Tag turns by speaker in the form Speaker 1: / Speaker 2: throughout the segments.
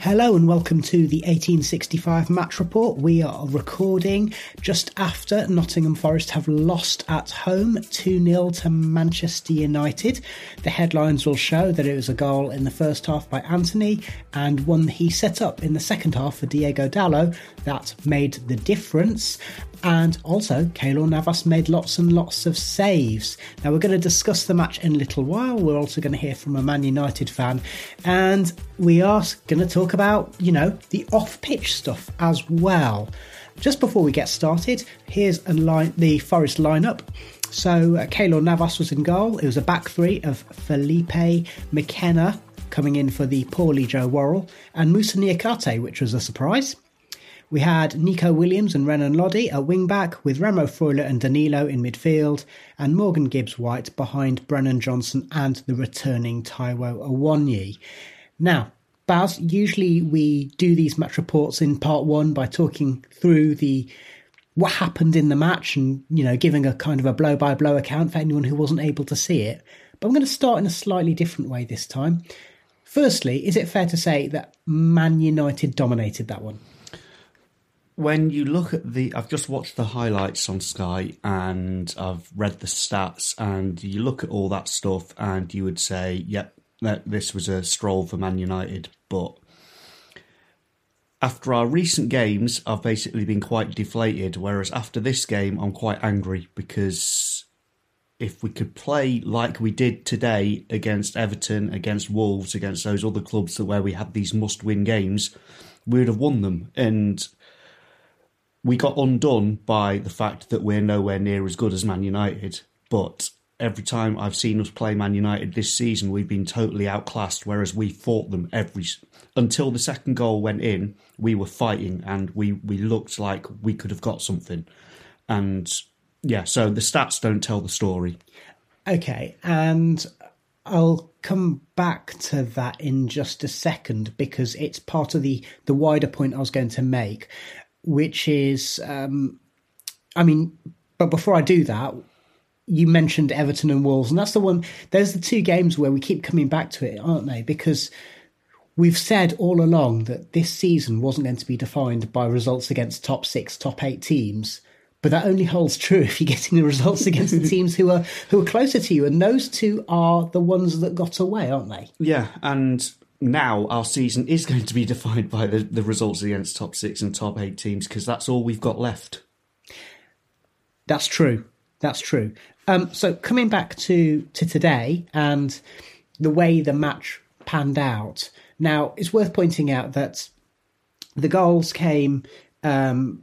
Speaker 1: Hello and welcome to the 1865 match report. We are recording just after Nottingham Forest have lost at home 2 0 to Manchester United. The headlines will show that it was a goal in the first half by Antony and one he set up in the second half for Diogo Dalot that made the difference. And also, Keylor Navas made lots and lots of saves. Now, we're going to discuss the match in a little while. We're also going to hear from a Man United fan. And we are going to talk about, you know, the off pitch stuff as well. Just before we get started, here's line, the Forest lineup. So, uh, Keylor Navas was in goal. It was a back three of Felipe McKenna coming in for the poorly Joe Worrall and Musa Niakate, which was a surprise. We had Nico Williams and Renan Lodi at wing back, with Remo Freuler and Danilo in midfield, and Morgan Gibbs White behind Brennan Johnson and the returning Taiwo Awoniyi. Now, Baz, usually we do these match reports in part one by talking through the what happened in the match and you know giving a kind of a blow by blow account for anyone who wasn't able to see it. But I'm going to start in a slightly different way this time. Firstly, is it fair to say that Man United dominated that one?
Speaker 2: when you look at the I've just watched the highlights on Sky and I've read the stats and you look at all that stuff and you would say, yep, that this was a stroll for Man United, but after our recent games, I've basically been quite deflated. Whereas after this game, I'm quite angry because if we could play like we did today against Everton, against Wolves, against those other clubs where we had these must-win games, we would have won them. And we got undone by the fact that we're nowhere near as good as Man United. But every time I've seen us play Man United this season, we've been totally outclassed. Whereas we fought them every until the second goal went in, we were fighting and we we looked like we could have got something. And yeah, so the stats don't tell the story.
Speaker 1: Okay, and I'll come back to that in just a second because it's part of the the wider point I was going to make which is, um, I mean, but before I do that, you mentioned Everton and Wolves, and that's the one. There's the two games where we keep coming back to it, aren't they? Because we've said all along that this season wasn't going to be defined by results against top six, top eight teams. But that only holds true if you're getting the results against the teams who are who are closer to you, and those two are the ones that got away, aren't they?
Speaker 2: Yeah, and now our season is going to be defined by the, the results against top six and top eight teams because that's all we've got left.
Speaker 1: That's true. That's true. Um, so coming back to to today and the way the match panned out. Now it's worth pointing out that the goals came. Um,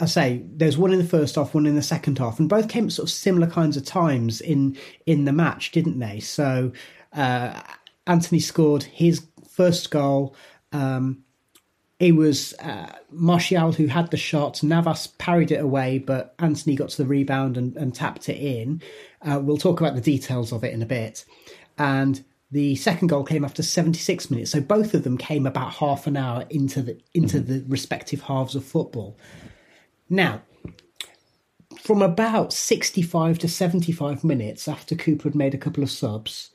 Speaker 1: I say there's one in the first half, one in the second half, and both came at sort of similar kinds of times in in the match, didn't they? So uh, Antony scored his first goal. Um, it was uh, Martial who had the shot. Navas parried it away, but Antony got to the rebound and, and tapped it in. Uh, we'll talk about the details of it in a bit. And the second goal came after 76 minutes, so both of them came about half an hour into the into mm-hmm. the respective halves of football. Now, from about 65 to 75 minutes after Cooper had made a couple of subs,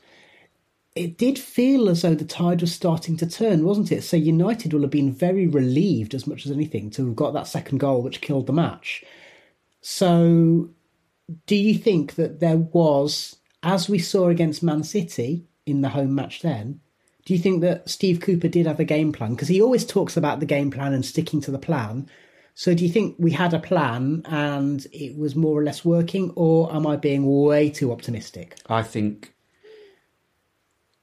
Speaker 1: it did feel as though the tide was starting to turn, wasn't it? So United will have been very relieved, as much as anything, to have got that second goal which killed the match. So, do you think that there was as we saw against Man City in the home match then, do you think that Steve Cooper did have a game plan? Because he always talks about the game plan and sticking to the plan. So do you think we had a plan and it was more or less working, or am I being way too optimistic?
Speaker 2: I think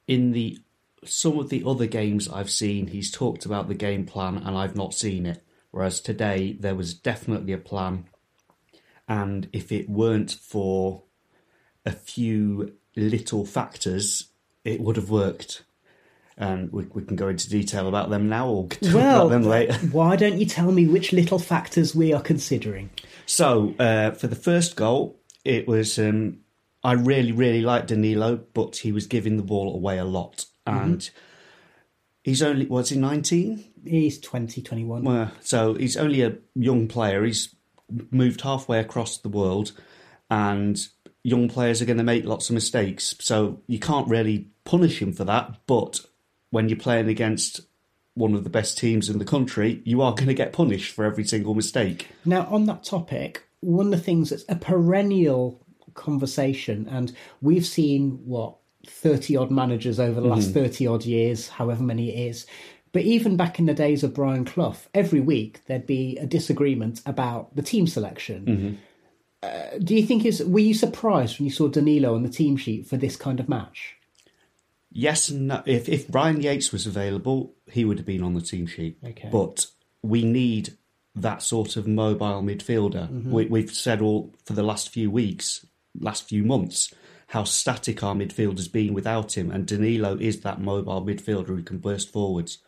Speaker 2: in the some of the other games I've seen, he's talked about the game plan and I've not seen it. Whereas today there was definitely a plan, and if it weren't for a few little factors, it would have worked. And we, we can go into detail about them now, or talk
Speaker 1: Well,
Speaker 2: about them later.
Speaker 1: why don't you tell me which little factors we are considering?
Speaker 2: So uh, for the first goal, it was um, I really really liked Danilo, but he was giving the ball away a lot, mm-hmm. and he's only what's he nineteen?
Speaker 1: He's 20, 21.
Speaker 2: Well, so he's only a young player. He's moved halfway across the world, and young players are going to make lots of mistakes. So you can't really punish him for that. But when you're playing against one of the best teams in the country, you are going to get punished for every single mistake.
Speaker 1: Now, on that topic, one of the things that's a perennial conversation, and we've seen what 30 odd managers over the last mm-hmm. 30 odd years, however many it is. But even back in the days of Brian Clough, every week there'd be a disagreement about the team selection. Mm-hmm. Uh, do you think is were you surprised when you saw Danilo on the team sheet for this kind of match?
Speaker 2: Yes and no. If if Ryan Yates was available, he would have been on the team sheet.
Speaker 1: Okay.
Speaker 2: But we need that sort of mobile midfielder. Mm-hmm. We, we've said all for the last few weeks, last few months, how static our midfield has been without him, and Danilo is that mobile midfielder who can burst forwards.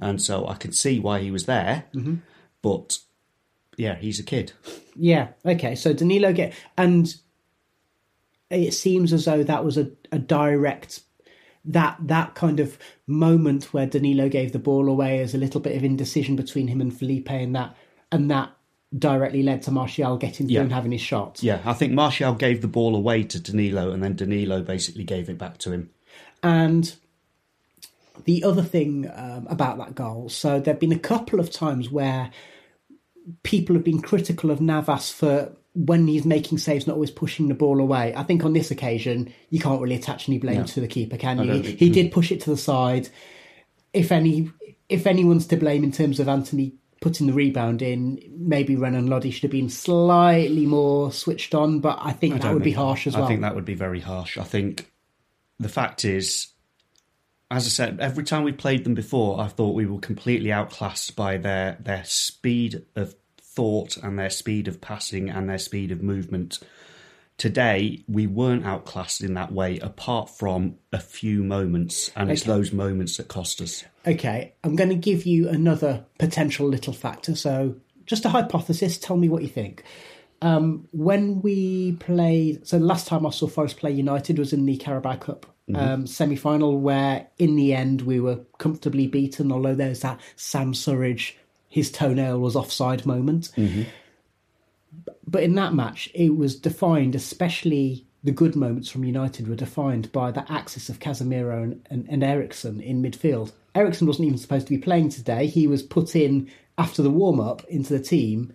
Speaker 2: And so I can see why he was there, mm-hmm. but yeah, he's a kid.
Speaker 1: Yeah. Okay. So Danilo get and it seems as though that was a, a direct that that kind of moment where Danilo gave the ball away as a little bit of indecision between him and Felipe and that and that directly led to Martial getting through
Speaker 2: Yeah.
Speaker 1: and having his shot.
Speaker 2: Yeah, I think Martial gave the ball away to Danilo, and then Danilo basically gave it back to him.
Speaker 1: And the other thing um, about that goal, so there have been a couple of times where people have been critical of Navas for when he's making saves, not always pushing the ball away. I think on this occasion, you can't really attach any blame to the keeper, can you? He, he did push it to the side. If any, if anyone's to blame in terms of Antony putting the rebound in, maybe Renan Lodi should have been slightly more switched on, but I think that would be harsh as well.
Speaker 2: I think that would be very harsh. I think the fact is, as I said, every time we played them before, I thought we were completely outclassed by their their speed of thought and their speed of passing and their speed of movement. Today, we weren't outclassed in that way, apart from a few moments, and it's those moments that cost us.
Speaker 1: Okay, I'm going to give you another potential little factor. So, just a hypothesis. Tell me what you think. Um, when we played, so last time I saw Forest play United was in the Carabao Cup um, semi final, where in the end we were comfortably beaten, although there's that Sam Surridge, his toenail was offside moment. But in that match, it was defined, especially the good moments from United were defined by the axis of Casemiro and, and, and Eriksen in midfield. Eriksen wasn't even supposed to be playing today. He was put in after the warm up into the team.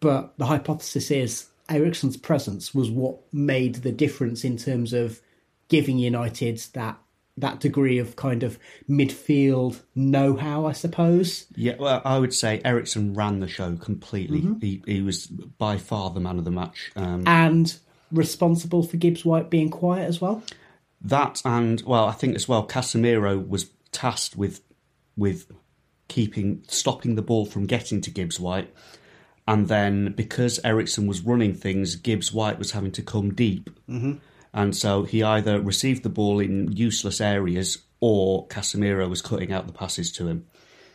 Speaker 1: But the hypothesis is Eriksen's presence was what made the difference in terms of giving United that that degree of kind of midfield know how, I suppose.
Speaker 2: Yeah, well, I would say Eriksen ran the show completely. He, he was by far the man of the match. Um,
Speaker 1: And responsible for Gibbs White being quiet as well.
Speaker 2: That and well, I think as well, Casemiro was tasked with with keeping stopping the ball from getting to Gibbs White, and then because Eriksen was running things, Gibbs White was having to come deep, mm-hmm. And so he either received the ball in useless areas or Casemiro was cutting out the passes to him.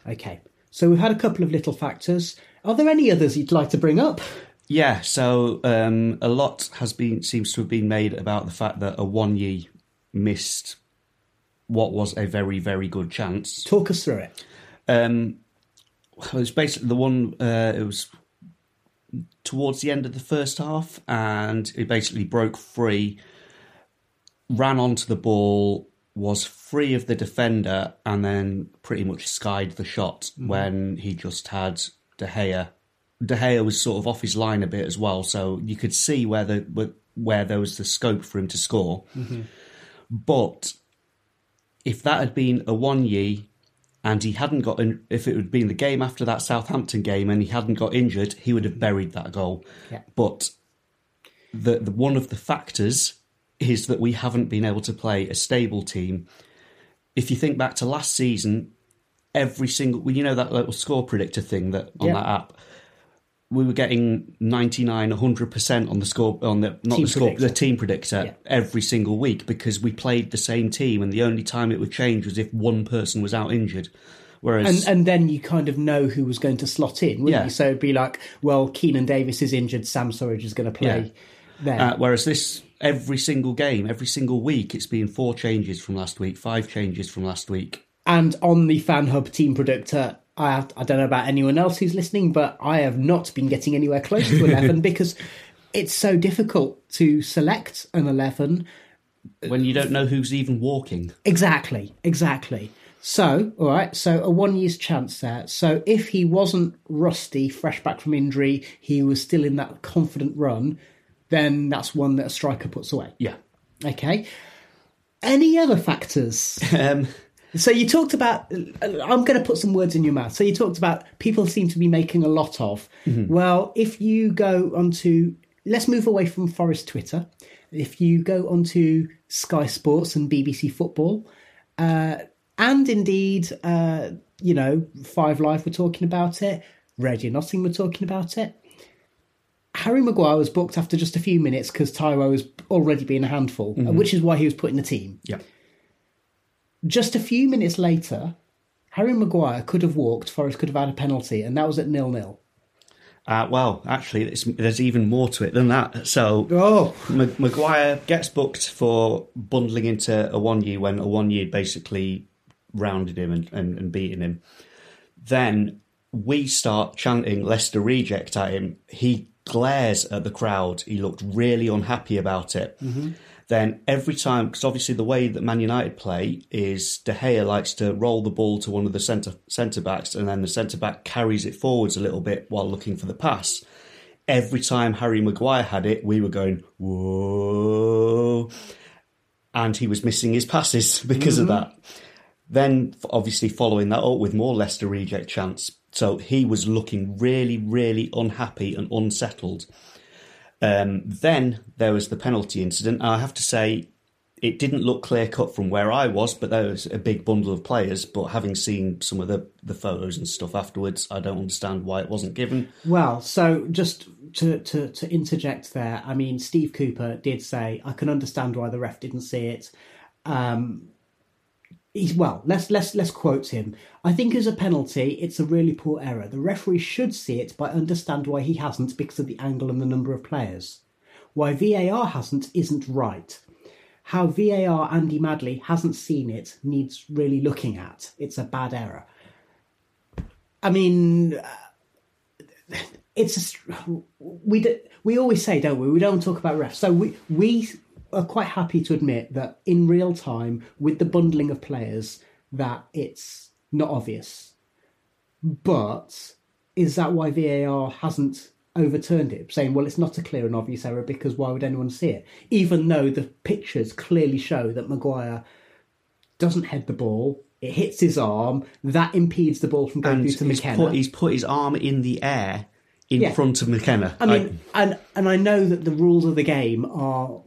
Speaker 1: Okay. So we've had a couple of little factors. Are there any others you'd like to bring up?
Speaker 2: Yeah, so um, a lot has been seems to have been made about the fact that Awoniyi missed what was a very very good chance.
Speaker 1: Talk us through it.
Speaker 2: Um, it was basically the one. Uh, it was towards the end of the first half, and he basically broke free, ran onto the ball, was free of the defender, and then pretty much skied the shot mm-hmm. when he just had De Gea. De Gea was sort of off his line a bit as well, so you could see where the where there was the scope for him to score. Mm-hmm. But if that had been Awoniyi and he hadn't got in, if it had been the game after that Southampton game and he hadn't got injured, he would have buried that goal.
Speaker 1: Yeah.
Speaker 2: But the, the one of the factors is that we haven't been able to play a stable team. If you think back to last season, every single well, you know that little score predictor thing that on
Speaker 1: Yeah.
Speaker 2: that app we were getting 99 100% on the score on the not
Speaker 1: Team
Speaker 2: the score
Speaker 1: predictor.
Speaker 2: the team predictor
Speaker 1: Yeah.
Speaker 2: every single week because we played the same team and the only time it would change was if one person was out injured whereas
Speaker 1: And and then you kind of know who was going to slot in, wouldn't
Speaker 2: Yeah.
Speaker 1: you? So it'd be like, well, Keinan Davis is injured, Sam Surridge is going to play there.
Speaker 2: Uh, whereas this, every single game, every single week, it's been four changes from last week, five changes from last week.
Speaker 1: And on the Fan Hub team predictor, I, I don't know about anyone else who's listening, but I have not been getting anywhere close to 11 because it's so difficult to select an 11.
Speaker 2: When you don't know who's even walking.
Speaker 1: Exactly, exactly. So, all right, so Awoniyi's chance there. So if he wasn't rusty, fresh back from injury, he was still in that confident run, then that's one that a striker puts away.
Speaker 2: Yeah.
Speaker 1: Okay. Any other factors?
Speaker 2: Um,
Speaker 1: So you talked about. I'm going to put some words in your mouth. So you talked about people seem to be making a lot of. Well, if you go onto, let's move away from Forest Twitter. If you go onto Sky Sports and BBC Football, uh, and indeed, uh, you know, Five Live were talking about it. Radio Nottingham were talking about it. Harry Maguire was booked after just a few minutes because Taiwo was already being a handful, which is why he was put in the team.
Speaker 2: yeah.
Speaker 1: Just a few minutes later, Harry Maguire could have walked, Forest could have had a penalty, and that was at nil nil.
Speaker 2: Uh, well, actually, there's even more to it than that. So,
Speaker 1: Oh,
Speaker 2: Ma- Maguire gets booked for bundling into Awoniyi when Awoniyi basically rounded him and, and, and beating him. Then we start chanting Leicester reject at him. He glares at the crowd. He looked really unhappy about it. Mm-hmm. Then every time, because obviously the way that Man United play is De Gea likes to roll the ball to one of the centre centre backs, and then the centre back carries it forwards a little bit while looking for the pass every time Harry Maguire had it, we were going, whoa. And he was missing his passes because of mm-hmm. that. Then, obviously, following that up with more Leicester reject chance. So he was looking really, really unhappy and unsettled. Um, then there was the penalty incident. I have to say, it didn't look clear cut from where I was, but there was a big bundle of players. But having seen some of the, the photos and stuff afterwards, I don't understand why it wasn't given.
Speaker 1: well, so just to, to, to interject there, I mean, Steve Cooper did say, I can understand why the ref didn't see it. Um, he's well let's let's let's quote him. I think as a penalty it's a really poor error. The referee should see it but understand why he hasn't because of the angle and the number of players. Why var hasn't isn't right. How var andy madley hasn't seen it needs really looking at. It's a bad error. I mean uh, it's a, we do, we always say don't we? We don't talk about refs. So we we are quite happy to admit that in real time with the bundling of players that it's not obvious but is that why VAR hasn't overturned it saying well it's not a clear and obvious error because why would anyone see it even though the pictures clearly show that Maguire doesn't head the ball it hits his arm that impedes the ball from going
Speaker 2: and
Speaker 1: through to
Speaker 2: he's
Speaker 1: McKenna
Speaker 2: put, he's put his arm in the air in
Speaker 1: Yeah.
Speaker 2: front of McKenna.
Speaker 1: I mean, and and I know that the rules of the game are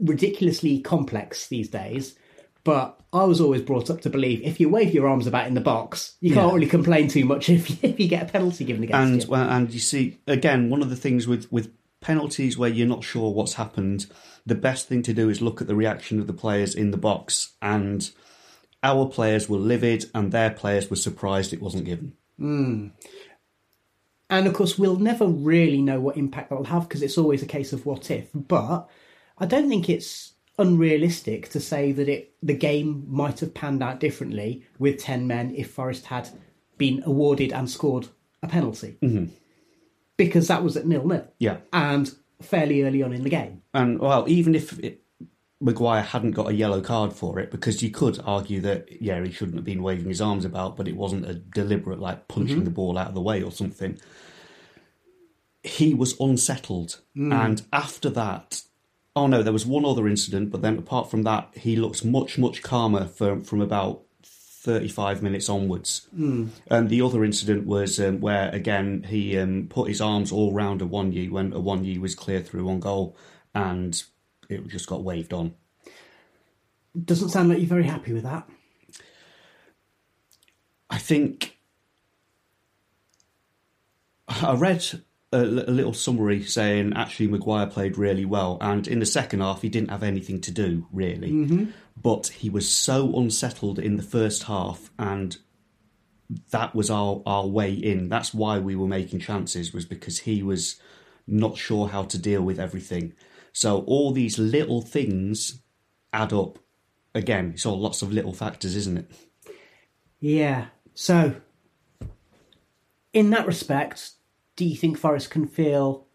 Speaker 1: ridiculously complex these days, but I was always brought up to believe if you wave your arms about in the box, you can't
Speaker 2: Yeah.
Speaker 1: really complain too much if if you get a penalty given against
Speaker 2: and
Speaker 1: you.
Speaker 2: well, and you see again one of the things with with penalties where you're not sure what's happened. The best thing to do is look at the reaction of the players in the box, and our players were livid, and their players were surprised it wasn't given. Hmm.
Speaker 1: And of course, we'll never really know what impact that'll have because it's always a case of what if. But I don't think it's unrealistic to say that it the game might have panned out differently with ten men if Forest had been awarded and scored a penalty, mm-hmm. because that was at nil nil.
Speaker 2: Yeah.
Speaker 1: and fairly early on in the game.
Speaker 2: And well, even if it, Maguire hadn't got a yellow card for it, because you could argue that yeah, he shouldn't have been waving his arms about, but it wasn't a deliberate like punching the ball out of the way or something. He was unsettled, and after that, Oh no, there was one other incident, but then apart from that, he looked much much calmer from from about thirty five minutes onwards. Mm. And the other incident was um, where again he um, put his arms all round a one when a one was clear through on goal, and it just got waved on.
Speaker 1: Doesn't sound like you're very happy with that.
Speaker 2: I think I read a, a, little summary saying actually Maguire played really well, and in the second half he didn't have anything to do really,
Speaker 1: mm-hmm.
Speaker 2: but he was so unsettled in the first half, and that was our our way in. That's why we were making chances was because he was not sure how to deal with everything. So all these little things add up. Again, it's all lots of little factors, isn't it?
Speaker 1: Yeah. So, in that respect, do you think Forest can feel?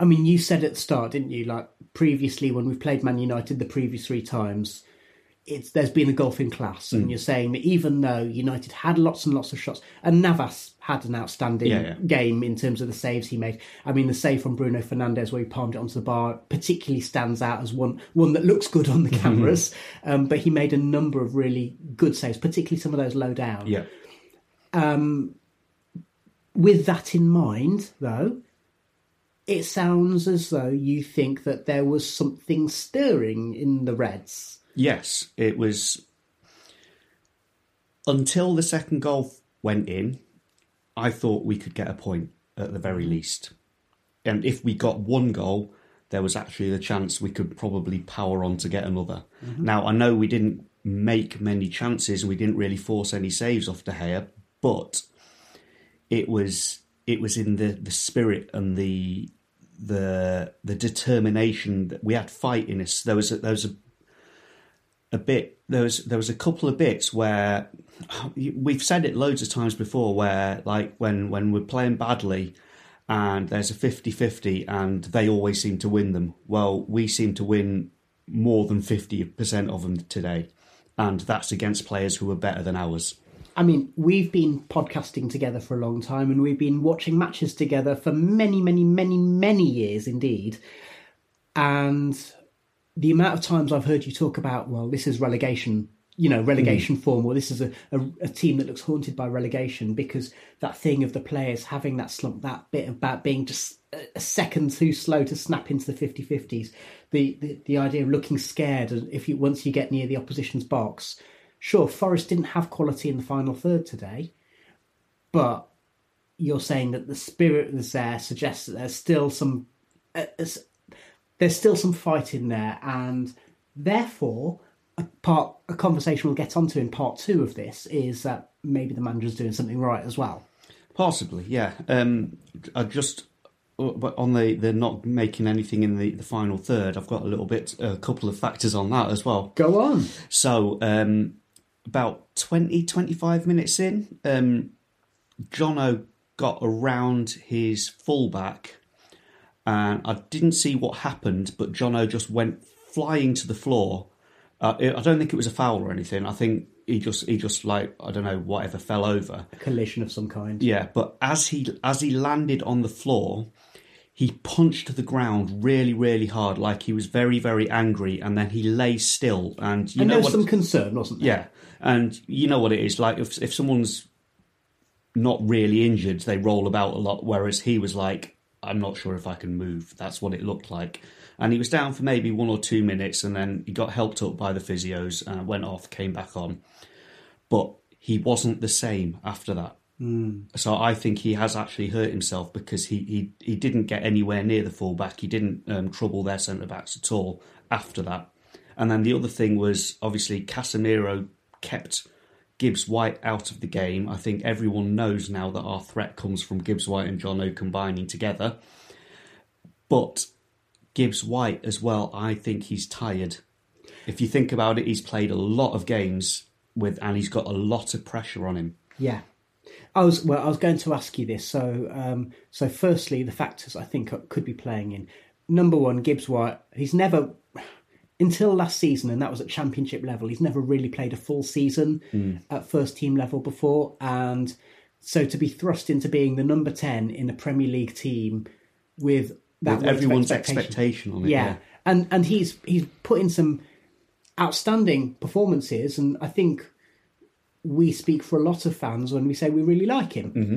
Speaker 1: I mean, you said at the start, didn't you? Like previously, when we've played Man United the previous three times, it's there's been a golf in class, mm. and you're saying that even though United had lots and lots of shots, and Navas had an outstanding yeah, yeah. game in terms of the saves he made. I mean, the save from Bruno Fernandes where he palmed it onto the bar particularly stands out as one one that looks good on the mm-hmm. cameras. um, but he made a number of really good saves, particularly some of those low down.
Speaker 2: Yeah.
Speaker 1: Um, with that in mind, though, it sounds as though you think that there was something stirring in the Reds.
Speaker 2: Yes, it was. Until the second goal went in, I thought we could get a point at the very least. And if we got one goal, there was actually the chance we could probably power on to get another. Mm-hmm. Now, I know we didn't make many chances, we didn't really force any saves off De Gea, but it was it was in the, the spirit and the the the determination that we had fight in us. There was a, there was a a bit there was there was a couple of bits where we've said it loads of times before where like when when we're playing badly and there's a 50-50 and they always seem to win them. Well, we seem to win more than 50% of them today and that's against players who are better than ours.
Speaker 1: I mean, we've been podcasting together for a long time and we've been watching matches together for many, many, many, many years indeed. And the amount of times I've heard you talk about, well, this is relegation, you know, relegation mm. form, or this is a, a, a, team that looks haunted by relegation because that thing of the players having that slump, that bit about being just a second too slow to snap into the 50 50s, the, the, the idea of looking scared if you once you get near the opposition's box Sure, Forest didn't have quality in the final third today, but you're saying that the spirit that's there suggests that there's still some uh, there's still some fight in there, and therefore a part a conversation we'll get onto in part two of this is that maybe the manager's doing something right as well.
Speaker 2: Possibly, yeah. Um, I just uh, but on the they're not making anything in the, the final third. I've got a little bit a couple of factors on that as well.
Speaker 1: Go on.
Speaker 2: So um, about 20, 25 minutes in, um, Jono got around his fullback, and I didn't see what happened, but Jono just went flying to the floor. Uh, I don't think it was a foul or anything. I think he just he just like I don't know whatever fell over.
Speaker 1: A collision of some kind.
Speaker 2: Yeah, but as he as he landed on the floor, he punched the ground really, really hard, like he was very, very angry, and then he lay still. And you
Speaker 1: and
Speaker 2: know,
Speaker 1: there was some concern, wasn't there?
Speaker 2: Yeah, and you know what it is like if if someone's not really injured, they roll about a lot. Whereas he was like, I'm not sure if I can move. That's what it looked like. And he was down for maybe one or two minutes, and then he got helped up by the physios, and went off, came back on. But he wasn't the same after that.
Speaker 1: Mm.
Speaker 2: So I think he has actually hurt himself because he he, he didn't get anywhere near the fullback. He didn't um, trouble their centre backs at all after that. And then the other thing was obviously Casemiro kept Gibbs White out of the game. I think everyone knows now that our threat comes from Gibbs White and Jono combining together. But Gibbs White as well, I think he's tired. If you think about it, he's played a lot of games with and he's got a lot of pressure on him.
Speaker 1: Yeah. I was well. I was going to ask you this. So, um, so firstly, the factors I think could be playing in. Number one, Gibbs White. He's never until last season, and that was at championship level. He's never really played a full season
Speaker 2: mm.
Speaker 1: at first team level before, and so to be thrust into being the number ten in a Premier League team with that
Speaker 2: with everyone's expectation, expectation, on it, yeah, yeah,
Speaker 1: and and he's he's put in some outstanding performances, and I think we speak for a lot of fans when we say we really like him. Mm-hmm.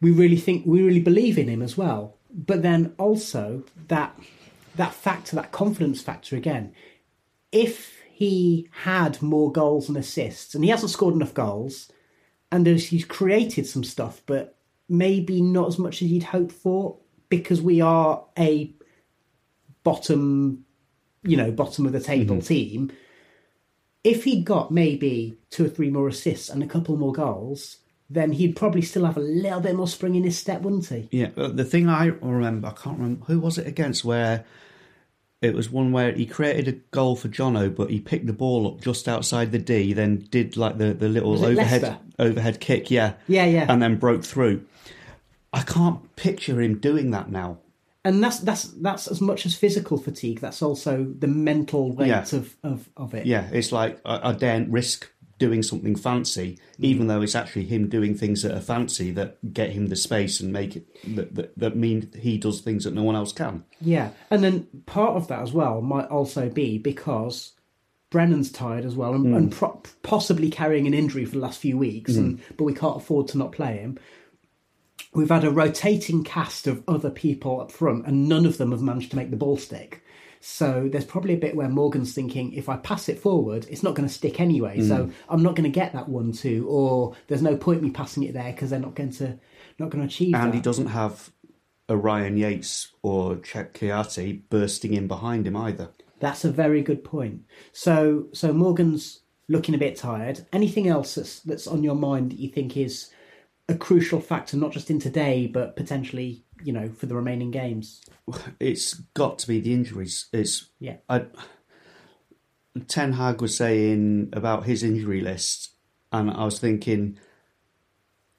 Speaker 1: We really think we really believe in him as well. But then also that that factor, that confidence factor again. If he had more goals and assists, and he hasn't scored enough goals, and he's created some stuff, but maybe not as much as you'd hope for because we are a bottom, you know, bottom of the table mm-hmm. team. If he'd got maybe two or three more assists and a couple more goals, then he'd probably still have a little bit more spring in his step, wouldn't he?
Speaker 2: Yeah, the thing I remember, I can't remember who was it against, where it was one where he created a goal for Jono, but he picked the ball up just outside the D, then did like the, the little overhead
Speaker 1: Leicester?
Speaker 2: overhead kick, yeah,
Speaker 1: Yeah, yeah.
Speaker 2: and then broke through. I can't picture him doing that now.
Speaker 1: And that's that's that's as much as physical fatigue. That's also the mental weight
Speaker 2: Yeah.
Speaker 1: of, of of it.
Speaker 2: Yeah, it's like I, I daren't risk doing something fancy, even though it's actually him doing things that are fancy that get him the space and make it that, that, that mean he does things that no one else can.
Speaker 1: Yeah, and then part of that as well might also be because Brennan's tired as well, and,
Speaker 2: Mm.
Speaker 1: and pro- possibly carrying an injury for the last few weeks, and but we can't afford to not play him. We've had a rotating cast of other people up front, and none of them have managed to make the ball stick. So there's probably a bit where Morgan's thinking, if I pass it forward, it's not going to stick anyway. So
Speaker 2: Mm.
Speaker 1: I'm not going to get that one-two, or there's no point me passing it there because they're not going to not going to achieve
Speaker 2: And
Speaker 1: that.
Speaker 2: he doesn't have a Ryan Yates or Cheikhou Kouyaté bursting in behind him either.
Speaker 1: That's a very good point. So, so Morgan's looking a bit tired. Anything else that's that's on your mind that you think is a crucial factor, not just in today, but potentially, you know, for the remaining games?
Speaker 2: It's got to be the injuries. It's
Speaker 1: Yeah.
Speaker 2: I, Ten Hag was saying about his injury list, and I was thinking,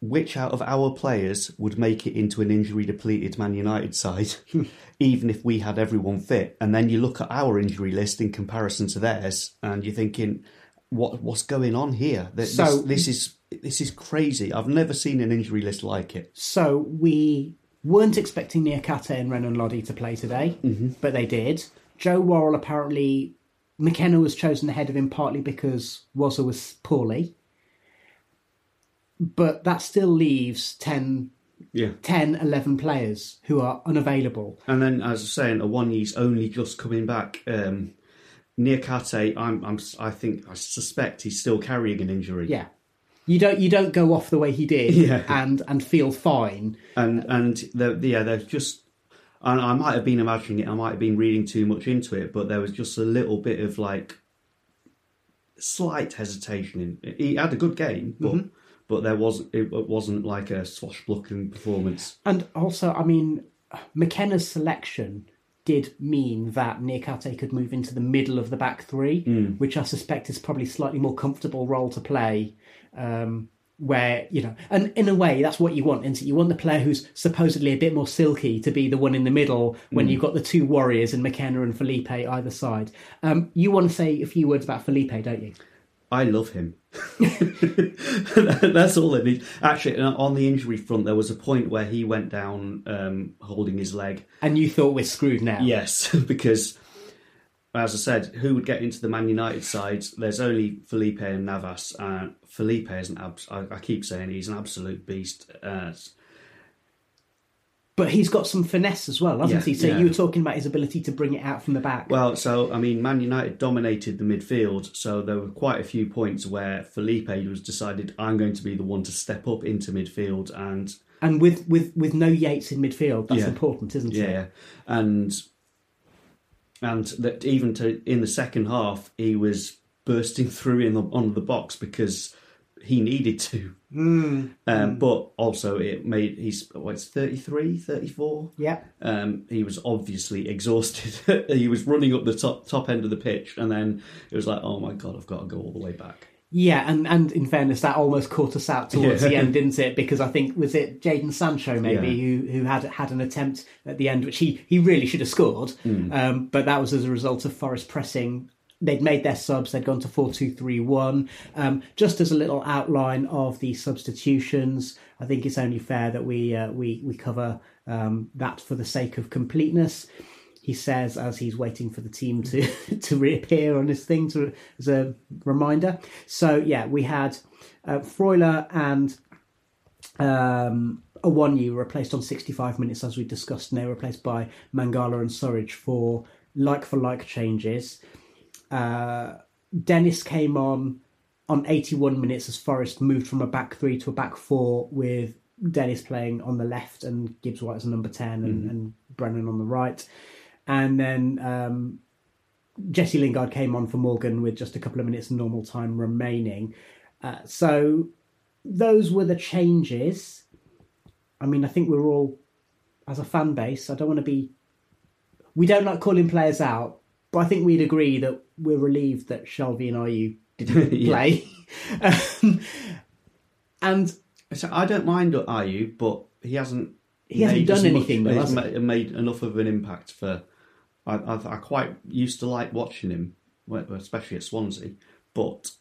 Speaker 2: which out of our players would make it into an injury depleted Man United side, even if we had everyone fit? And then you look at our injury list in comparison to theirs, and you're thinking, what what's going on here? Th- This,
Speaker 1: So-
Speaker 2: this is this is crazy. I've never seen an injury list like it.
Speaker 1: So we weren't expecting Niakate and Renan Lodi to play today, but they did. Joe Worrall apparently McKenna was chosen ahead of him partly because Wazza was poorly. But that still leaves 10,
Speaker 2: Yeah.
Speaker 1: 10 11 players who are unavailable.
Speaker 2: And then, as I was saying, Awoniyi's only just coming back. Um, Niakate, I'm, I'm, I think, I suspect he's still carrying an injury.
Speaker 1: Yeah. You don't you don't go off the way he did
Speaker 2: Yeah.
Speaker 1: and and feel fine.
Speaker 2: and and the, yeah, there's just. And I might have been imagining it. I might have been reading too much into it, but there was just a little bit of like slight hesitation. In he had a good game, but
Speaker 1: Mm-hmm.
Speaker 2: but there was it wasn't like a swashbuckling performance.
Speaker 1: And also, I mean, McKenna's selection did mean that Niakate could move into the middle of the back three, which I suspect is probably slightly more comfortable role to play. Um, where you know, and in a way, that's what you want. Isn't? You want the player who's supposedly a bit more silky to be the one in the middle when you've got the two warriors and McKenna and Felipe either side. Um, you want to say a few words about Felipe, don't you?
Speaker 2: I love him. That's all it is. Actually, uh, on the injury front, there was a point where he went down um, holding his leg.
Speaker 1: And you thought we're screwed now?
Speaker 2: Yes, because as I said, who would get into the Man United side? There's only Felipe and Navas. Uh, Felipe is an abs- I, I keep saying he's an absolute beast. Uh,
Speaker 1: But he's got some finesse as well, hasn't
Speaker 2: Yeah,
Speaker 1: he? So
Speaker 2: yeah.
Speaker 1: you were talking about his ability to bring it out from the back.
Speaker 2: well, so I mean, Man United dominated the midfield, so there were quite a few points where Felipe was decided I'm going to be the one to step up into midfield and
Speaker 1: and with, with, with no Yates in midfield, that's
Speaker 2: Yeah.
Speaker 1: important, isn't it?
Speaker 2: yeah. and and that even to in the second half he was bursting through in the on the box because he needed to.
Speaker 1: Hmm.
Speaker 2: Um, But also it made he's what's 33, 34?
Speaker 1: Yeah.
Speaker 2: Um, he was obviously exhausted. he was running up the top top end of the pitch, and then it was like, oh my god, I've got to go all the way back.
Speaker 1: Yeah, and, and in fairness, that almost caught us out towards
Speaker 2: Yeah.
Speaker 1: the end, didn't it? Because I think was it Jadon Sancho maybe
Speaker 2: Yeah.
Speaker 1: who who had had an attempt at the end, which he he really should have scored,
Speaker 2: Hmm.
Speaker 1: um, but that was as a result of Forest pressing. They'd made their subs. They'd gone to four two three one. Um, just as a little outline of the substitutions, I think it's only fair that we uh, we we cover um, that for the sake of completeness. he says as he's waiting for the team to to reappear on his thing to as a reminder. So yeah, we had uh, Freuler and um, Awoniyi replaced on 65 minutes as we discussed, and they were replaced by Mangala and Surridge for like for like changes. Uh, Dennis came on on 81 minutes as Forest moved from a back three to a back four with Dennis playing on the left and Gibbs White as a number 10 and, and Brennan on the right. And then um, Jesse Lingard came on for Morgan with just a couple of minutes normal time remaining. Uh, so those were the changes. I mean, I think we're all, as a fan base, I don't want to be. We don't like calling players out, but I think we'd agree that we're relieved that Shelvey and Ayew didn't play. um, and
Speaker 2: So I don't mind Ayew, but he hasn't.
Speaker 1: He hasn't
Speaker 2: made
Speaker 1: done
Speaker 2: as much-
Speaker 1: anything, though,
Speaker 2: He's
Speaker 1: has he?
Speaker 2: ma- made enough of an impact for. I, I, I quite used to like watching him, especially at Swansea. But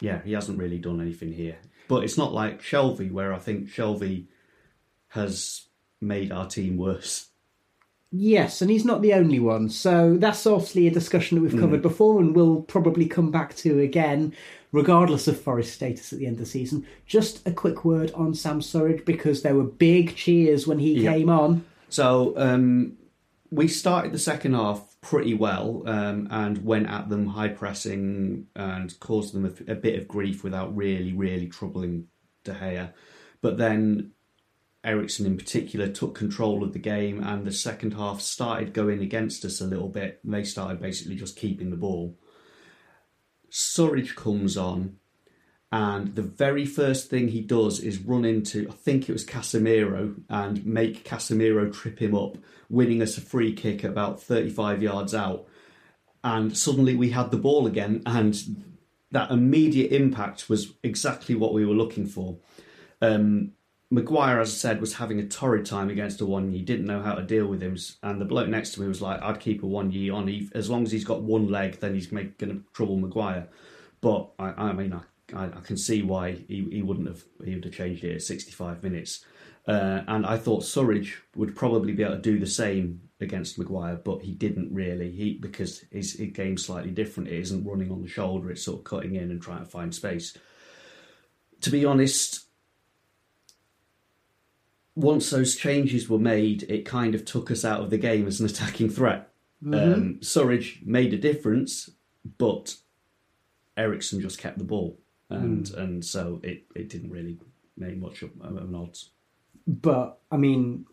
Speaker 2: yeah, he hasn't really done anything here. But it's not like Shelvey, where I think Shelvey has made our team worse.
Speaker 1: Yes, and he's not the only one. So that's obviously a discussion that we've
Speaker 2: Hmm.
Speaker 1: covered before and we'll probably come back to again, regardless of Forest status at the end of the season. Just a quick word on Sam Surridge because there were big cheers when he
Speaker 2: Yeah.
Speaker 1: came on.
Speaker 2: So um, we started the second half pretty well um, and went at them high pressing and caused them a, a bit of grief without really, really troubling De Gea. But then Eriksen in particular took control of the game and the second half started going against us a little bit. They started basically just keeping the ball. Surridge comes on and the very first thing he does is run into, I think it was Casemiro, and make Casemiro trip him up, winning us a free kick about 35 yards out. And suddenly we had the ball again, and that immediate impact was exactly what we were looking for. Um, Maguire, as I said, was having a torrid time against a one. He didn't know how to deal with him, and the bloke next to me was like, "I'd keep Awoniyi on. He, as long as he's got one leg, then he's going to trouble Maguire." But I, I mean, I, I, can see why he, he wouldn't have. He would have changed it at 65 minutes. Uh, and I thought Surridge would probably be able to do the same against Maguire, but he didn't really. He because his, his game's slightly different. It isn't running on the shoulder; it's sort of cutting in and trying to find space. To be honest, once those changes were made, it kind of took us out of the game as an attacking threat. Um, Surridge made a difference, but Eriksen just kept the ball, and and so it, it didn't really make much of of an odds.
Speaker 1: But I mean,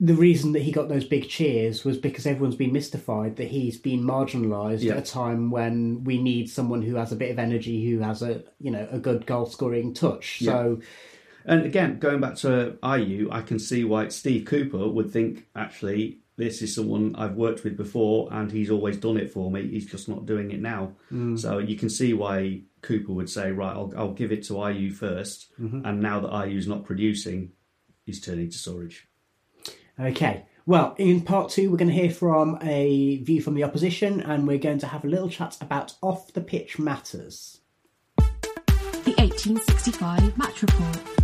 Speaker 1: the reason that he got those big cheers was because everyone's been mystified that he's been marginalised
Speaker 2: Yeah.
Speaker 1: at a time when we need someone who has a bit of energy, who has a you know a good goal scoring touch. So
Speaker 2: And again, going back to Ayew, I can see why Steve Cooper would think actually this is someone I've worked with before, and he's always done it for me. He's just not doing it now. Mm. So you can see why Cooper would say, right, I'll, I'll give it to Ayew 1st mm-hmm. and now that Ayew's not producing, he's turning to Surridge.
Speaker 1: Okay. Well, in part two, we're going to hear from a view from the opposition, and we're going to have a little chat about off the pitch matters.
Speaker 3: The 1865 Match Report.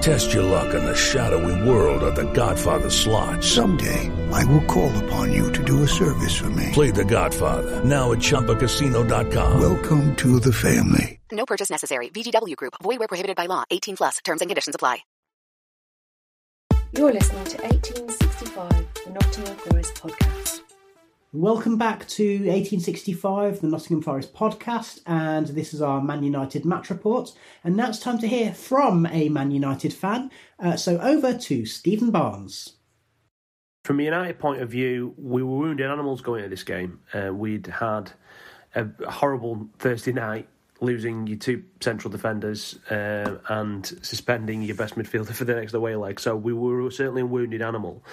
Speaker 4: Test your luck in the shadowy world of The Godfather slot.
Speaker 5: Someday, I will call upon you to do a service for me.
Speaker 4: Play The Godfather now at ChumbaCasino.com.
Speaker 5: Welcome to the family.
Speaker 6: No purchase necessary. VGW Group. Void where prohibited by law. 18 plus. Terms and conditions apply.
Speaker 7: You're listening to 1865, the Nottingham Forest podcast.
Speaker 1: Welcome back to 1865, the Nottingham Forest podcast, and this is our Man United match report. And now it's time to hear from a Man United fan. Uh, so over to Steven Barnes.
Speaker 8: From a United point of view, we were wounded animals going into this game. Uh, we'd had a horrible Thursday night losing your two central defenders uh, and suspending your best midfielder for the next away leg. So we were certainly a wounded animal.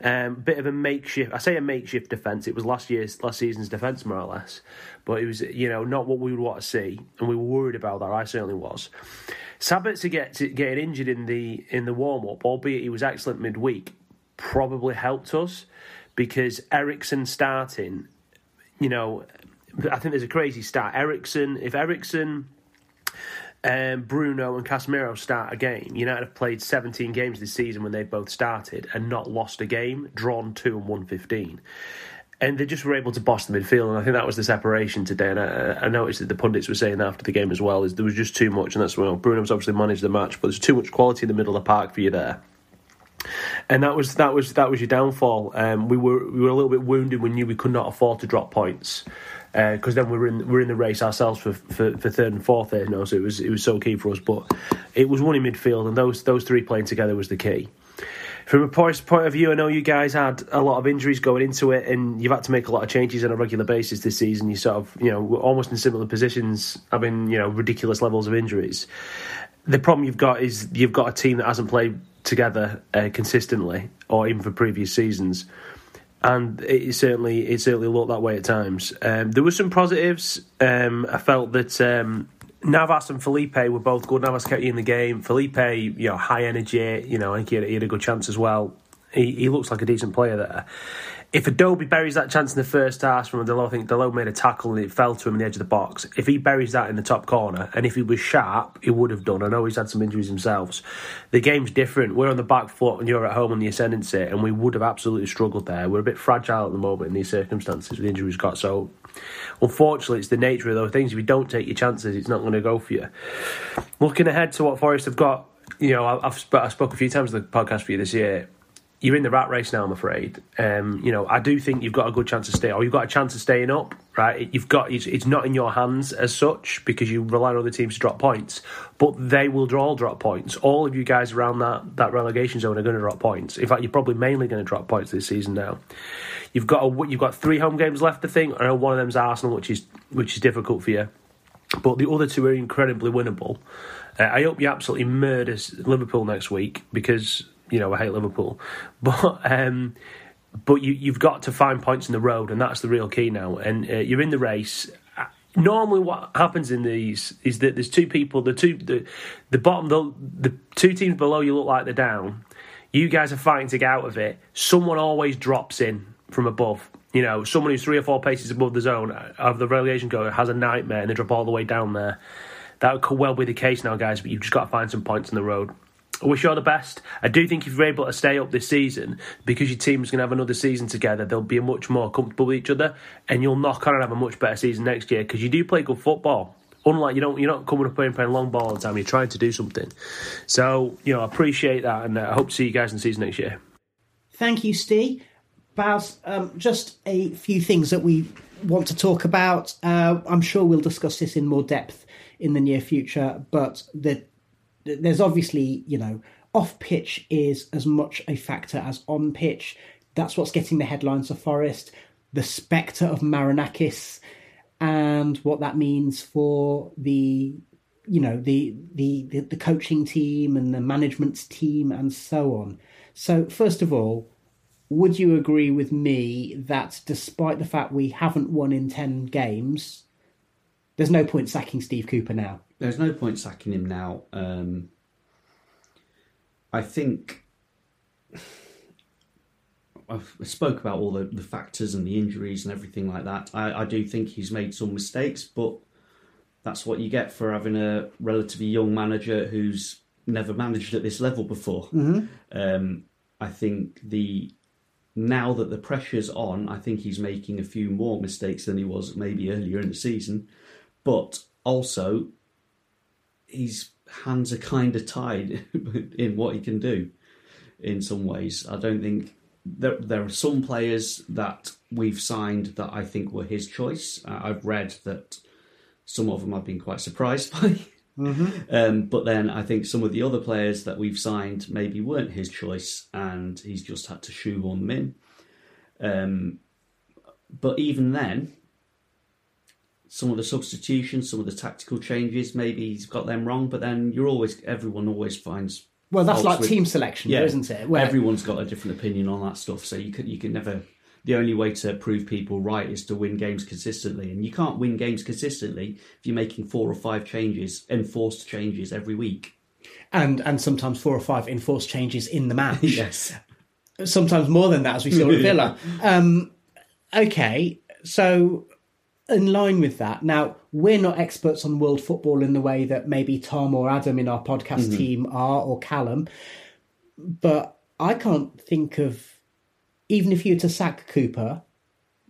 Speaker 8: Um, bit of a makeshift. I say a makeshift defence. It was last year's last season's defence more or less, but it was you know not what we would want to see, and we were worried about that. I certainly was. Sabitzer get getting injured in the in the warm up, albeit he was excellent midweek, probably helped us because Eriksen starting, you know, I think there's a crazy stat. Eriksen, if Eriksen, um, Bruno, and Casemiro start a game, United have played 17 games this season when they both started and not lost a game, drawn two and won 15. And they just were able to boss the midfield, and I think that was the separation today. And I, I noticed that the pundits were saying after the game as well is there was just too much, and that's well, Bruno's obviously managed the match, but there's too much quality in the middle of the park for you there and that was that was that was your downfall. Um, we were we were a little bit wounded. We knew we could not afford to drop points because uh, then we're in we were in the race ourselves for, for, for third and fourth there. You know, so it was it was so key for us. But it was one in midfield, and those those three playing together was the key. From a point of view, I know you guys had a lot of injuries going into it, and you've had to make a lot of changes on a regular basis this season. You sort of, you know, almost in similar positions, having you know ridiculous levels of injuries. The problem you've got is you've got a team that hasn't played together uh, consistently, or even for previous seasons. And it certainly it certainly looked that way at times. Um, there were some positives. Um, I felt that um, Navas and Felipe were both good. Navas kept you in the game. Felipe, you know, high energy. You know, I think he had, he had a good chance as well. He, he looks like a decent player there if Adobe buries that chance in the first half from Dalot, I think Dalot made a tackle and it fell to him in the edge of the box. If he buries that in the top corner, and if he was sharp, he would have done. I know he's had some injuries himself. The game's different. We're on the back foot and you're at home on the ascendancy, and we would have absolutely struggled there. We're a bit fragile at the moment in these circumstances with the injuries got. So, unfortunately, it's the nature of those things. If you don't take your chances, it's not going to go for you. Looking ahead to what Forest have got, you know, I've, I've spoke a few times on the podcast for you this year you're in the rat race now. I'm afraid. Um, you know, I do think you've got a good chance to stay, or you've got a chance of staying up. Right? You've got it's, it's not in your hands as such because you rely on other teams to drop points, but they will all drop points. All of you guys around that that relegation zone are going to drop points. In fact, you're probably mainly going to drop points this season now. You've got a, you've got three home games left. I think, and one of them's Arsenal, which is which is difficult for you. But the other two are incredibly winnable. Uh, I hope you absolutely murder Liverpool next week because you know, I hate Liverpool, but um, but you you've got to find points in the road, and that's the real key now. And uh, you're in the race. Normally, what happens in these is that there's two people. The two the the bottom the the two teams below you look like they're down. You guys are fighting to get out of it. Someone always drops in from above. You know, someone who's three or four paces above the zone of the relegation goal has a nightmare, and they drop all the way down there. That could well be the case now, guys. But you've just got to find some points in the road. I wish you all the best. I do think if you're able to stay up this season, because your team's going to have another season together, they'll be much more comfortable with each other, and you'll knock on and have a much better season next year because you do play good football. Unlike you don't, you're not coming up and playing long ball all the time. You're trying to do something. So you know, I appreciate that, and uh, I hope to see you guys in the season next year.
Speaker 1: Thank you, Steve. Baz, um, just a few things that we want to talk about. Uh, I'm sure we'll discuss this in more depth in the near future, but the there's obviously, you know, off pitch is as much a factor as on pitch. That's what's getting the headlines for Forest. The spectre of Marinakis and what that means for the you know the, the the the coaching team and the management team and so on. So first of all, would you agree with me that despite the fact we haven't won in 10 games, there's no point sacking Steve Cooper now?
Speaker 2: there's no point sacking him now. Um, I think I've spoke about all the, the factors and the injuries and everything like that. I, I do think he's made some mistakes, but that's what you get for having a relatively young manager who's never managed at this level before.
Speaker 1: Mm-hmm.
Speaker 2: Um, I think the now that the pressure's on, I think he's making a few more mistakes than he was maybe earlier in the season. But also, his hands are kind of tied in what he can do in some ways. I don't think there, there are some players that we've signed that I think were his choice. Uh, I've read that some of them I've been quite surprised by.
Speaker 1: Mm-hmm.
Speaker 2: Um, but then I think some of the other players that we've signed maybe weren't his choice, and he's just had to shoehorn them in. Um, but even then, some of the substitutions, some of the tactical changes, maybe he's got them wrong. But then you're always everyone always finds.
Speaker 1: Well, that's like team selection,
Speaker 2: yeah,
Speaker 1: isn't it? Where-
Speaker 2: Everyone's got a different opinion on that stuff, so you can you can never. The only way to prove people right is to win games consistently, and you can't win games consistently if you're making four or five changes, enforced changes every week.
Speaker 1: and and sometimes four or five enforced changes in the match.
Speaker 2: yes.
Speaker 1: Sometimes more than that, as we saw at Villa. Um, okay, so in line with that, now we're not experts on world football in the way that maybe Tom or Adam in our podcast
Speaker 2: Mhm.
Speaker 1: team are, or Callum, but I can't think of even if you were to sack Cooper.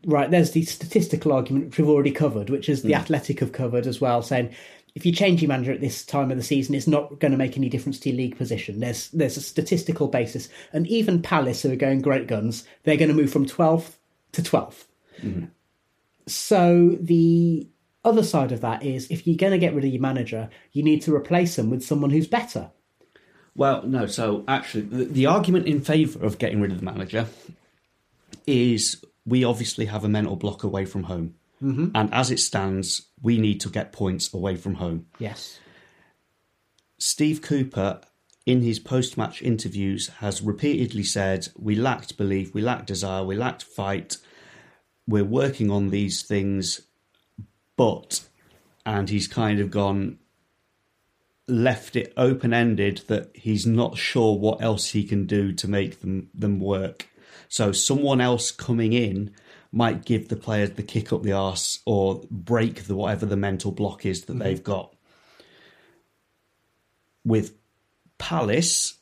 Speaker 1: Right, there's the statistical argument which we've already covered, which is the
Speaker 2: Mm.
Speaker 1: Athletic have covered as well, saying if you change your manager at this time of the season, it's not going to make any difference to your league position. There's there's a statistical basis, and even Palace, who are going great guns, they're going to move from 12th to 12th. So the other side of that is if you're going to get rid of your manager, you need to replace them with someone who's better.
Speaker 2: Well, no. So actually, the, the argument in favour of getting rid of the manager is we obviously have a mental block away from home,
Speaker 1: Mhm.
Speaker 2: and as it stands, we need to get points away from home.
Speaker 1: Yes.
Speaker 2: Steve Cooper, in his post-match interviews, has repeatedly said we lacked belief, we lacked desire, we lacked fight. We're working on these things, but, and he's kind of gone left it open ended that he's not sure what else he can do to make them them work. So someone else coming in might give the players the kick up the arse or break the whatever the mental block is that
Speaker 1: Mhm.
Speaker 2: they've got. With Palace,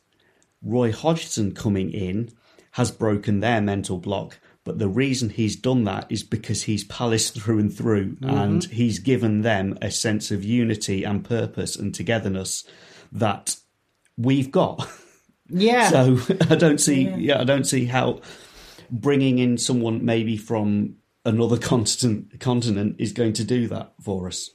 Speaker 2: Roy Hodgson coming in has broken their mental block. But the reason he's done that is because he's Palace through and through, and
Speaker 1: Mhm.
Speaker 2: he's given them a sense of unity and purpose and togetherness that we've got.
Speaker 1: Yeah.
Speaker 2: So I don't see,
Speaker 1: Yeah.
Speaker 2: yeah, I don't see how bringing in someone maybe from another continent continent is going to do that for us.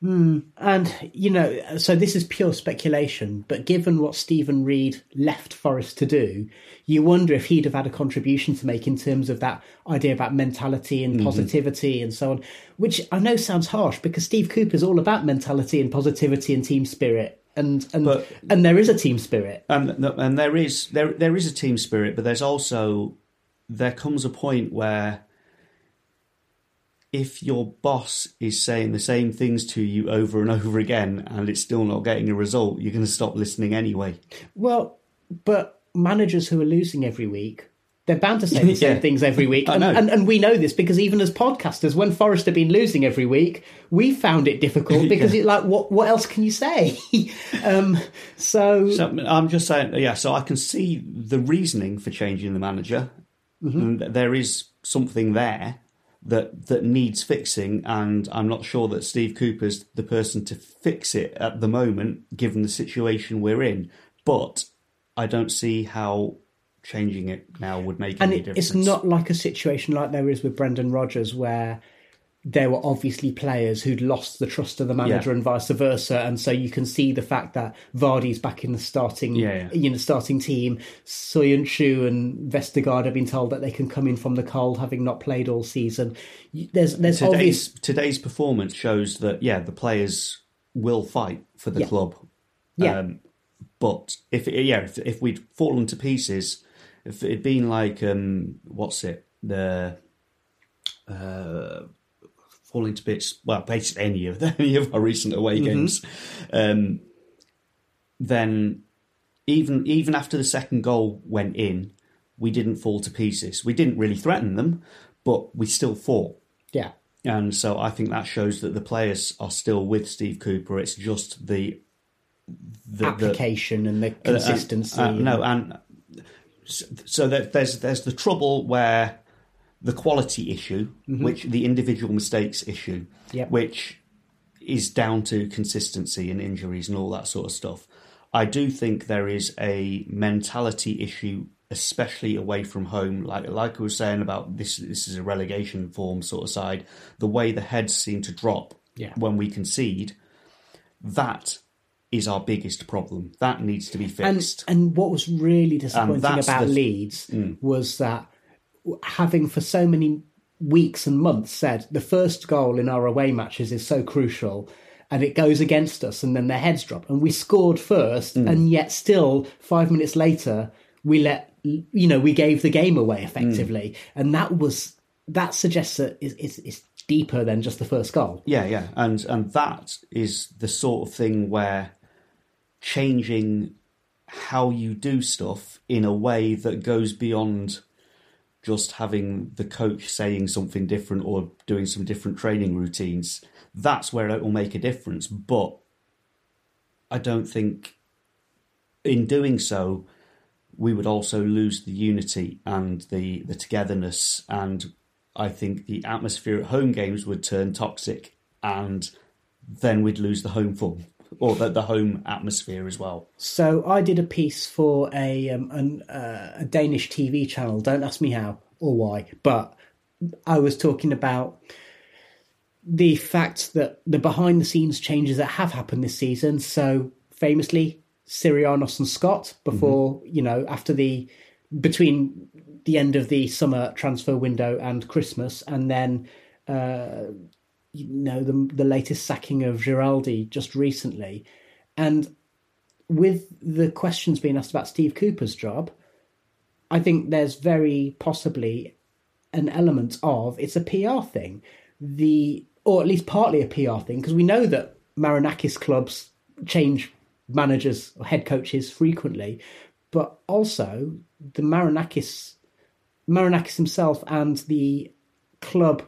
Speaker 1: Hmm. And, you know, so this is pure speculation, but given what Steven Reid left Forest to do, you wonder if he'd have had a contribution to make in terms of that idea about mentality and
Speaker 2: Mhm.
Speaker 1: positivity and so on, which I know sounds harsh because Steve Cooper's all about mentality and positivity and team spirit. And and, and there is a team spirit.
Speaker 2: And and there is there there is a team spirit, but there's also there comes a point where if your boss is saying the same things to you over and over again and it's still not getting a result, you're going to stop listening anyway.
Speaker 1: Well, but managers who are losing every week, they're bound to say the same
Speaker 2: Yeah.
Speaker 1: things every week.
Speaker 2: I
Speaker 1: And,
Speaker 2: know.
Speaker 1: and, and we know this because even as podcasters, when Forest have been losing every week, we found it difficult because
Speaker 2: Yeah.
Speaker 1: it's like, what, what else can you say? um, so,
Speaker 2: So I'm just saying, yeah. So I can see the reasoning for changing the manager.
Speaker 1: Mhm.
Speaker 2: And there is something there that that needs fixing, and I'm not sure that Steve Cooper's the person to fix it at the moment, given the situation we're in. But I don't see how changing it now would make
Speaker 1: and
Speaker 2: any
Speaker 1: it,
Speaker 2: difference.
Speaker 1: it's not like a situation like there is with Brendan Rodgers where there were obviously players who'd lost the trust of the manager
Speaker 2: Yeah.
Speaker 1: and vice versa, and so you can see the fact that Vardy's back in the starting,
Speaker 2: Yeah, yeah.
Speaker 1: you know, starting team. Soyuncu and Vestergaard have been told that they can come in from the cold, having not played all season. There's there's
Speaker 2: today's,
Speaker 1: obvious
Speaker 2: today's performance shows that yeah, the players will fight for the club.
Speaker 1: Yeah.
Speaker 2: Um, but if yeah, if, if we'd fallen to pieces, if it'd been like um, what's it the uh, falling to bits, well, basically any of any of our recent away
Speaker 1: Mhm.
Speaker 2: games, um, then even even after the second goal went in, we didn't fall to pieces. We didn't really threaten them, but we still fought.
Speaker 1: yeah.
Speaker 2: And so I think that shows that the players are still with Steve Cooper. It's just the, the
Speaker 1: application and the
Speaker 2: the- uh, uh,
Speaker 1: consistency.
Speaker 2: uh, no, and so- so that there's there's the trouble where the quality issue,
Speaker 1: Mhm.
Speaker 2: which the individual mistakes issue,
Speaker 1: Yep.
Speaker 2: which is down to consistency and injuries and all that sort of stuff. I do think there is a mentality issue, especially away from home. Like like I was saying about this, this is a relegation form sort of side. The way the heads seem to drop
Speaker 1: Yeah.
Speaker 2: when we concede, that is our biggest problem. That needs to be fixed.
Speaker 1: And and what was really disappointing about
Speaker 2: the-
Speaker 1: Leeds
Speaker 2: Mm.
Speaker 1: was that having for so many weeks and months said the first goal in our away matches is so crucial and it goes against us and then their heads drop. And we scored first hmm. and yet still 5 minutes later we let you know we gave the game away effectively. Hmm. And that was that suggests that it's, it's, it's deeper than just the first goal.
Speaker 2: Yeah, yeah, and and that is the sort of thing where changing how you do stuff in a way that goes beyond just having the coach saying something different or doing some different training routines. That's where it will make a difference. But I don't think in doing so we would also lose the unity and the the togetherness and I think the atmosphere at home games would turn toxic and then we'd lose the home fun or the, the home atmosphere as well.
Speaker 1: So I did a piece for a um, an, uh, a Danish TV channel. Don't ask me how or why, but I was talking about the fact that the behind the scenes changes that have happened this season. So famously, Syrianos and Scott before you know after the between the end of the summer transfer window and Christmas, and then. Uh, you know the the latest sacking of Giraldi just recently, and with the questions being asked about Steve Cooper's job, I think there's very possibly an element of it's a PR thing, the or at least partly a PR thing because we know that Marinakis clubs change managers or head coaches frequently, but also the Marinakis Marinakis himself and the club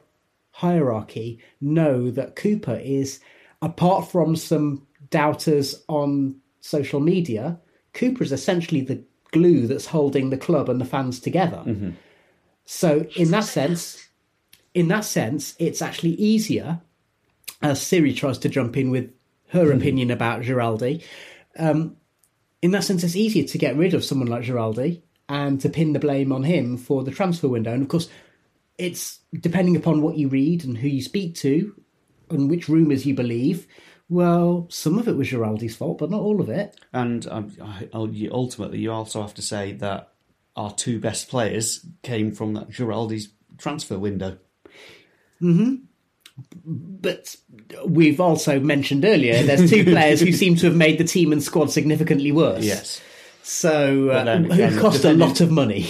Speaker 1: hierarchy know that Cooper is, apart from some doubters on social media, Cooper is essentially the glue that's holding the club and the fans together. So in that sense, in that sense, it's actually easier as Siri tries to jump in with her opinion about Giraldi. Um, in that sense, it's easier to get rid of someone like Giraldi and to pin the blame on him for the transfer window. And of course, it's depending upon what you read and who you speak to and which rumours you believe. Well, some of it was Giraldi's fault, but not all of it.
Speaker 2: And um, I- I'll- you- ultimately, you also have to say that our two best players came from that Giraldi's transfer window.
Speaker 1: hmm But we've also mentioned earlier there's two players who seem to have made the team and squad significantly worse.
Speaker 2: Yes.
Speaker 1: So, uh,
Speaker 2: then
Speaker 1: who cost a lot of money.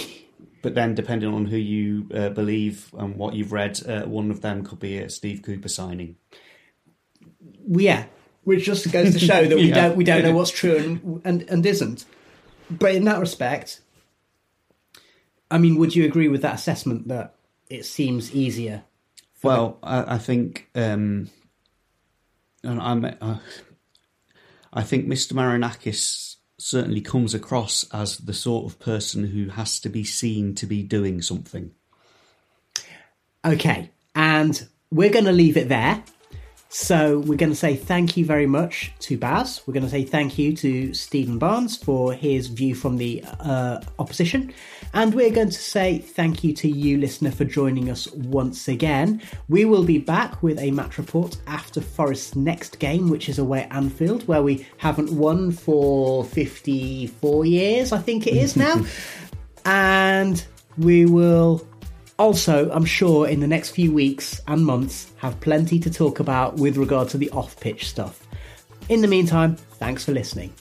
Speaker 2: But then, depending on who you uh, believe and what you've read, uh, one of them could be a Steve Cooper signing.
Speaker 1: Yeah, which just goes to show that we
Speaker 2: Yeah.
Speaker 1: don't we don't know what's true and, and and isn't. But in that respect, I mean, would you agree with that assessment that it seems easier?
Speaker 2: Well, I, I think, um, and I'm, uh, I think Mr. Marinakis certainly comes across as the sort of person who has to be seen to be doing something.
Speaker 1: Okay, and we're going to leave it there. So we're going to say thank you very much to Baz. We're going to say thank you to Steven Barnes for his view from the uh, opposition. And we're going to say thank you to you, listener, for joining us once again. We will be back with a match report after Forest's next game, which is away at Anfield, where we haven't won for 54 years, I think it is now. and we will also, I'm sure in the next few weeks and months, have plenty to talk about with regard to the off pitch stuff. In the meantime, thanks for listening.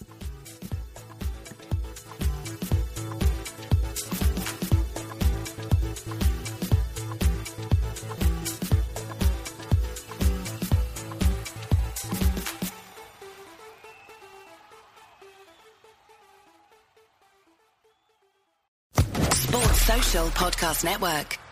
Speaker 9: Podcast Network.